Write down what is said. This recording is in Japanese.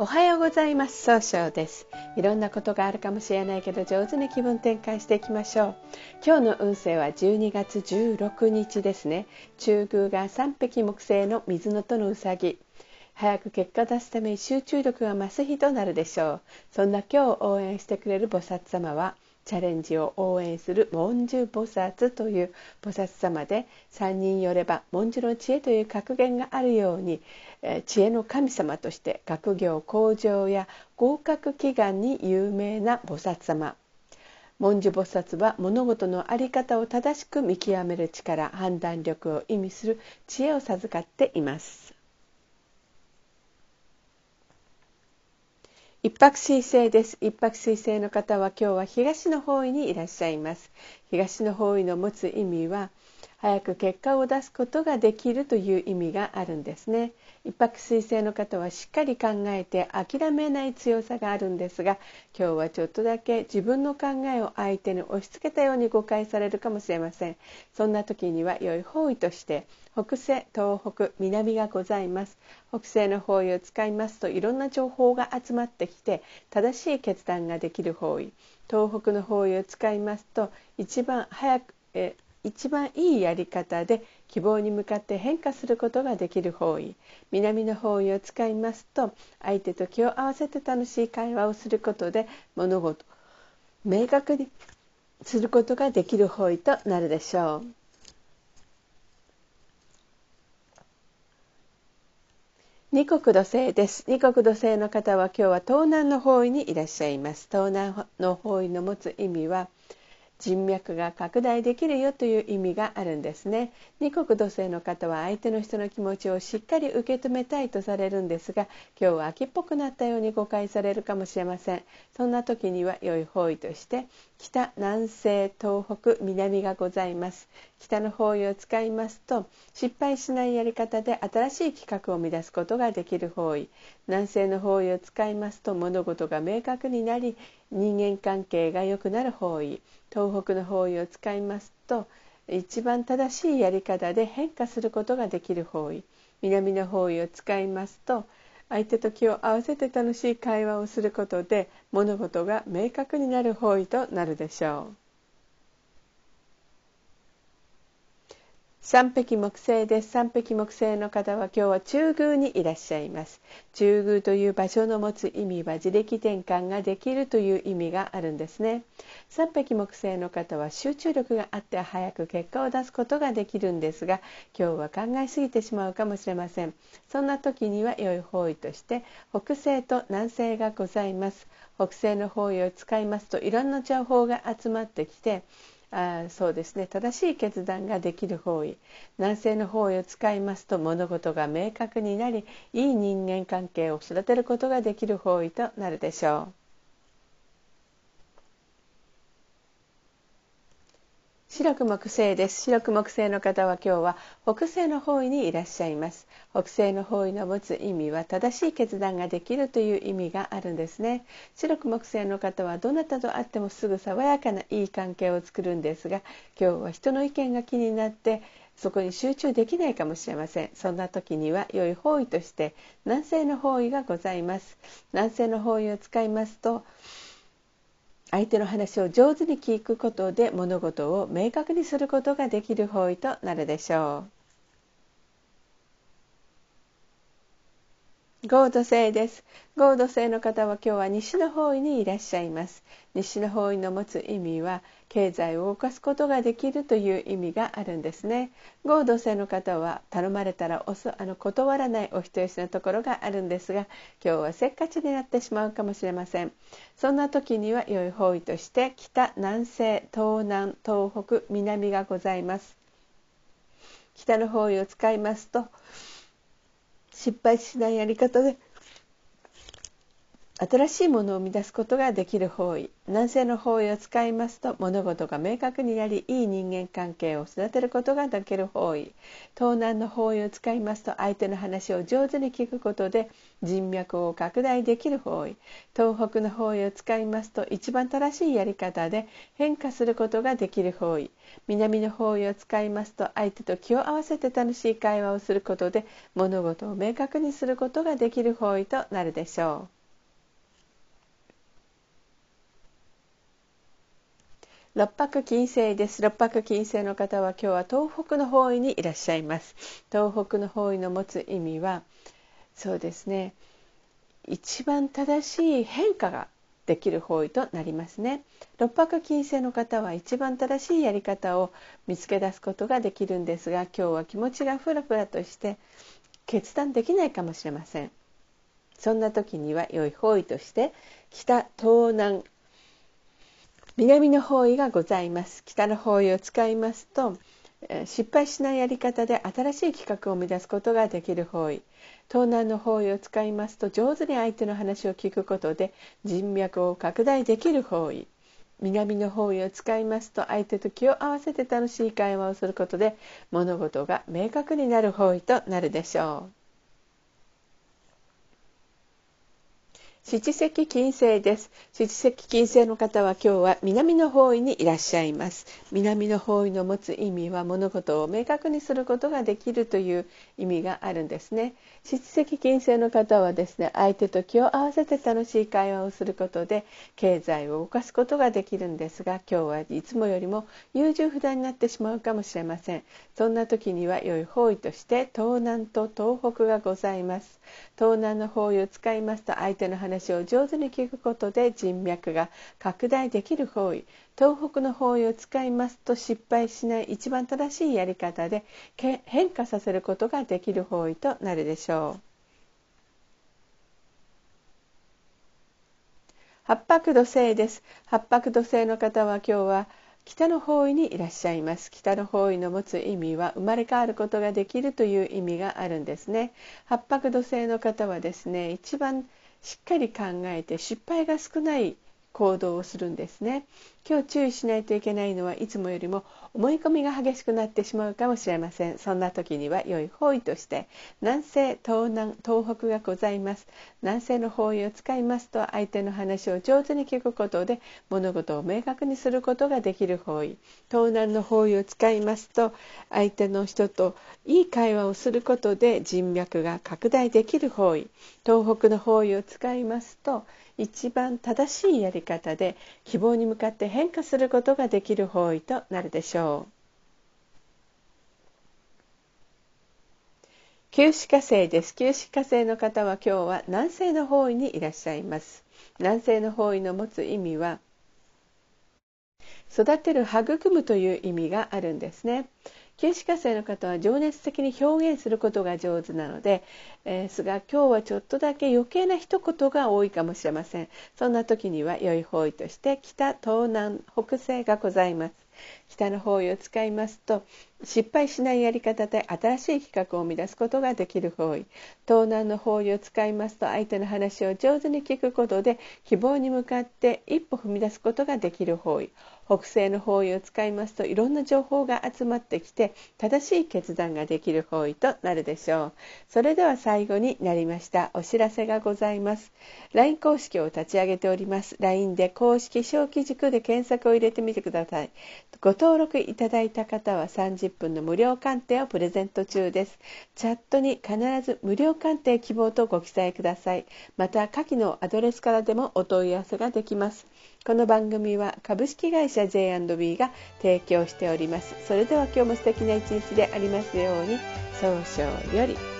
おはようございます。総称です。いろんなことがあるかもしれないけど上手に気分転換していきましょう。今日の運勢は12月16日ですね。中宮が3匹木星の水のとのうさぎ。早く結果出すために集中力が増す日となるでしょう。そんな今日応援してくれる菩薩様はチャレンジを応援する文殊菩薩という菩薩様で三人よれば文殊の知恵という格言があるように、え知恵の神様として学業向上や合格祈願に有名な菩薩様文殊菩薩は物事の在り方を正しく見極める力判断力を意味する知恵を授かっています。一泊水星です。一泊水星の方は今日は東の方位にいらっしゃいます。東の方位の持つ意味は早く結果を出すことができるという意味があるんですね。一泊水星の方はしっかり考えて諦めない強さがあるんですが今日はちょっとだけ自分の考えを相手に押し付けたように誤解されるかもしれません。そんな時には良い方位として北西東北南がございます。北西の方位を使いますといろんな情報が集まってきて正しい決断ができる方位。東北の方位を使いますと一番早くえ一番いいやり方で希望に向かって変化することができる方位南の方位を使いますと相手と気を合わせて楽しい会話をすることで物事明確にすることができる方位となるでしょう。二国土星です。二国土星の方は今日は東南の方位にいらっしゃいます。東南の方位の持つ意味は人脈が拡大できるよという意味があるんですね。二国土星の方は相手の人の気持ちをしっかり受け止めたいとされるんですが今日は秋っぽくなったように誤解されるかもしれません。そんな時には良い方位として北南西東北南がございます。北の方位を使いますと失敗しないやり方で新しい企画を生み出すことができる方位。南西の方位を使いますと物事が明確になり人間関係が良くなる方位。東北の方位を使いますと一番正しいやり方で変化することができる方位。南の方位を使いますと相手と気を合わせて楽しい会話をすることで物事が明確になる方位となるでしょう。三匹木星です。三匹木星の方は今日は中宮にいらっしゃいます。中宮という場所の持つ意味は自力転換ができるという意味があるんですね。三匹木星の方は集中力があって早く結果を出すことができるんですが今日は考えすぎてしまうかもしれません。そんな時には良い方位として北西と南西がございます。北西の方位を使いますといろんな情報が集まってきてあそうですね正しい決断ができる方位南西の方位を使いますと物事が明確になりいい人間関係を育てることができる方位となるでしょう。白く木星です。白く木星の方は今日は北西の方位にいらっしゃいます。北西の方位の持つ意味は正しい決断ができるという意味があるんですね。白く木星の方はどなたと会ってもすぐ爽やかないい関係を作るんですが今日は人の意見が気になってそこに集中できないかもしれません。そんな時には良い方位として南西の方位がございます。南西の方位を使いますと相手の話を上手に聞くことで物事を明確にすることができる方位となるでしょう。合土星です。合土星の方は今日は西の方位にいらっしゃいます。西の方位の持つ意味は経済を動かすことができるという意味があるんですね。合土星の方は頼まれたらおそあの断らないお人よしのところがあるんですが今日はせっかちになってしまうかもしれません。そんな時には良い方位として北、南西、東南、東北、南がございます。北の方位を使いますと失敗しないやり方で新しいものを生み出すことができる方位。南西の方位を使いますと物事が明確になりいい人間関係を育てることができる方位。東南の方位を使いますと相手の話を上手に聞くことで人脈を拡大できる方位。東北の方位を使いますと一番正しいやり方で変化することができる方位。南の方位を使いますと相手と気を合わせて楽しい会話をすることで物事を明確にすることができる方位となるでしょう。六白金星です。六白金星の方は今日は東北の方位にいらっしゃいます。東北の方位の持つ意味はそうですね。一番正しい変化ができる方位となりますね。六白金星の方は一番正しいやり方を見つけ出すことができるんですが今日は気持ちがふらふらとして決断できないかもしれません。そんな時には良い方位として北東南南の方位がございます。北の方位を使いますと失敗しないやり方で新しい企画を生み出すことができる方位。東南の方位を使いますと上手に相手の話を聞くことで人脈を拡大できる方位。南の方位を使いますと相手と気を合わせて楽しい会話をすることで物事が明確になる方位となるでしょう。七石金星です。七石金星の方は今日は南の方位にいらっしゃいます。南の方位の持つ意味は物事を明確にすることができるという意味があるんですね。七石金星の方はですね相手と気を合わせて楽しい会話をすることで経済を動かすことができるんですが今日はいつもよりも優柔不断になってしまうかもしれません。そんな時には良い方位として東南と東北がございます。東南の方位を使いますと相手の話話を上手に聞くことで人脈が拡大できる方位東北の方位を使いますと失敗しない一番正しいやり方で変化させることができる方位となるでしょう。八白土星です。八白土星の方は今日は北の方位にいらっしゃいます。北の方位の持つ意味は生まれ変わることができるという意味があるんですね。八白土星の方はですね一番しっかり考えて失敗が少ない行動をするんですね。今日注意しないといけないのはいつもよりも思い込みが激しくなってしまうかもしれません。そんな時には良い方位として南西東南東北がございます。南西の方位を使いますと相手の話を上手に聞くことで物事を明確にすることができる方位。東南の方位を使いますと相手の人といい会話をすることで人脈が拡大できる方位。東北の方位を使いますと一番正しいやり方で希望に向かって変化することができる方位となるでしょう。九死火星です。九死火星の方は今日は南西の方位にいらっしゃいます。南西の方位の持つ意味は育てる育むという意味があるんですね。九死火星の方は情熱的に表現することが上手なので、えー、すが今日はちょっとだけ余計な一言が多いかもしれません。そんな時には良い方位として北東南北西がございます。北の方位を使いますと失敗しないやり方で新しい企画を生み出すことができる方位。東南の方位を使いますと相手の話を上手に聞くことで希望に向かって一歩踏み出すことができる方位。北西の方位を使いますといろんな情報が集まってきて正しい決断ができる方位となるでしょう。それでは最後になりましたお知らせがございます。LINE 公式を立ち上げております。LINE で公式小規塾で検索を入れてみてください。ご登録いただいた方は30分の無料鑑定をプレゼント中です。チャットに必ず無料鑑定希望とご記載ください。また下記のアドレスからでもお問い合わせができます。この番組は株式会社 J&B が提供しております。それでは今日も素敵な一日でありますように。早々より。